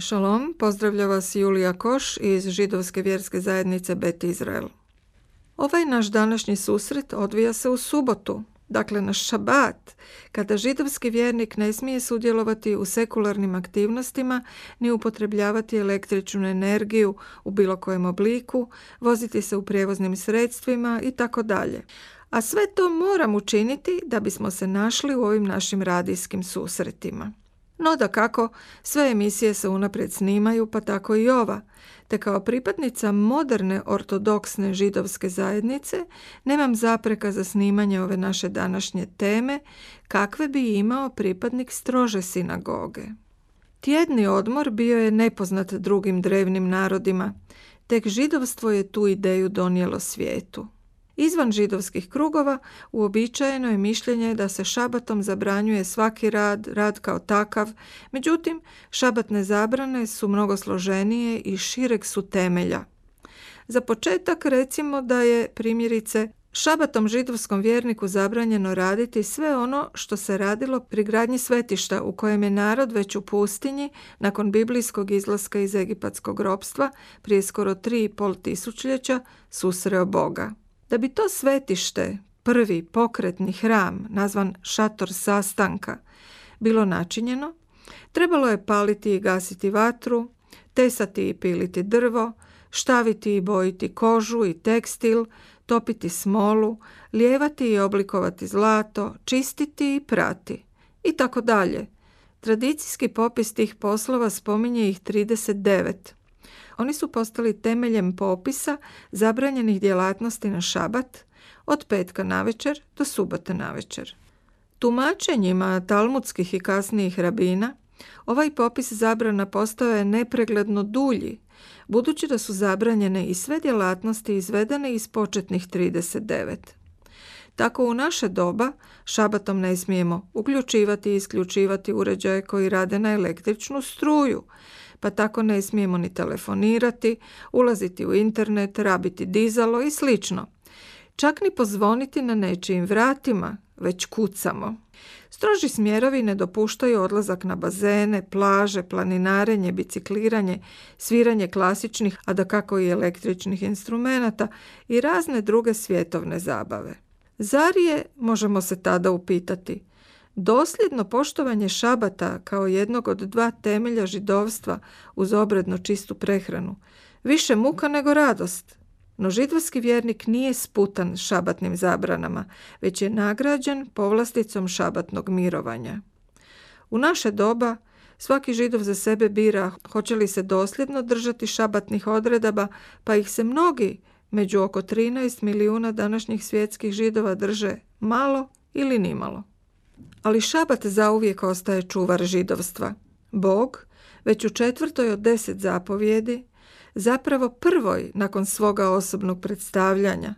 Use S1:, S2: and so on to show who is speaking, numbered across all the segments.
S1: Šalom, pozdravlja vas Julija Koš iz židovske vjerske zajednice Bet Izrael. Ovaj naš današnji susret odvija se u subotu, dakle na šabat, kada židovski vjernik ne smije sudjelovati u sekularnim aktivnostima ni upotrebljavati električnu energiju u bilo kojem obliku, voziti se u prijevoznim sredstvima i tako dalje. A sve to moram učiniti da bismo se našli u ovim našim radijskim susretima. No da kako, sve emisije se unaprijed snimaju, pa tako i ova, te kao pripadnica moderne ortodoksne židovske zajednice nemam zapreka za snimanje ove naše današnje teme, kakve bi imao pripadnik strože sinagoge. Tjedni odmor bio je nepoznat drugim drevnim narodima, tek židovstvo je tu ideju donijelo svijetu. Izvan židovskih krugova uobičajeno je mišljenje da se šabatom zabranjuje svaki rad, rad kao takav, međutim šabatne zabrane su mnogo složenije i šireg su temelja. Za početak recimo da je primjerice Šabatom židovskom vjerniku zabranjeno raditi sve ono što se radilo pri gradnji svetišta u kojem je narod već u pustinji nakon biblijskog izlaska iz egipatskog ropstva prije skoro tri i pol tisućljeća susreo Boga. Da bi to svetište, prvi pokretni hram, nazvan šator sastanka, bilo načinjeno, trebalo je paliti i gasiti vatru, tesati i piliti drvo, štaviti i bojiti kožu i tekstil, topiti smolu, lijevati i oblikovati zlato, čistiti i prati i tako dalje. Tradicijski popis tih poslova spominje ih 39. Oni su postali temeljem popisa zabranjenih djelatnosti na šabat od petka navečer do subote navečer. Tumačenjima talmudskih i kasnijih rabina ovaj popis zabrana postao je nepregledno dulji, budući da su zabranjene i sve djelatnosti izvedene iz početnih 39. Tako u naše doba šabatom ne smijemo uključivati i isključivati uređaje koji rade na električnu struju, pa tako ne smijemo ni telefonirati, ulaziti u internet, rabiti dizalo i slično. Čak ni pozvoniti na nečijim vratima, već kucamo. Stroži smjerovi ne dopuštaju odlazak na bazene, plaže, planinarenje, bicikliranje, sviranje klasičnih, a da kako i električnih instrumenata i razne druge svjetovne zabave. Zar je, možemo se tada upitati, Dosljedno poštovanje šabata kao jednog od dva temelja židovstva uz obredno čistu prehranu, više muka nego radost. No židovski vjernik nije sputan šabatnim zabranama, već je nagrađen povlasticom šabatnog mirovanja. U naše doba svaki židov za sebe bira hoće li se dosljedno držati šabatnih odredaba, pa ih se mnogi među oko 13 milijuna današnjih svjetskih židova drže malo ili nimalo ali šabat zauvijek ostaje čuvar židovstva. Bog, već u četvrtoj od deset zapovjedi, zapravo prvoj nakon svoga osobnog predstavljanja,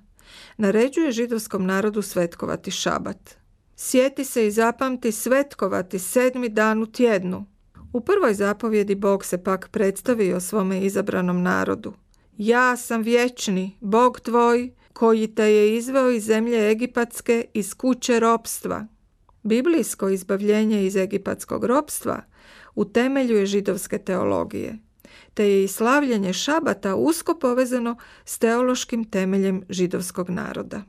S1: naređuje židovskom narodu svetkovati šabat. Sjeti se i zapamti svetkovati sedmi dan u tjednu. U prvoj zapovjedi Bog se pak predstavio svome izabranom narodu. Ja sam vječni, Bog tvoj, koji te je izveo iz zemlje Egipatske, iz kuće ropstva, Biblijsko izbavljenje iz egipatskog ropstva u temelju je židovske teologije, te je i slavljenje šabata usko povezano s teološkim temeljem židovskog naroda.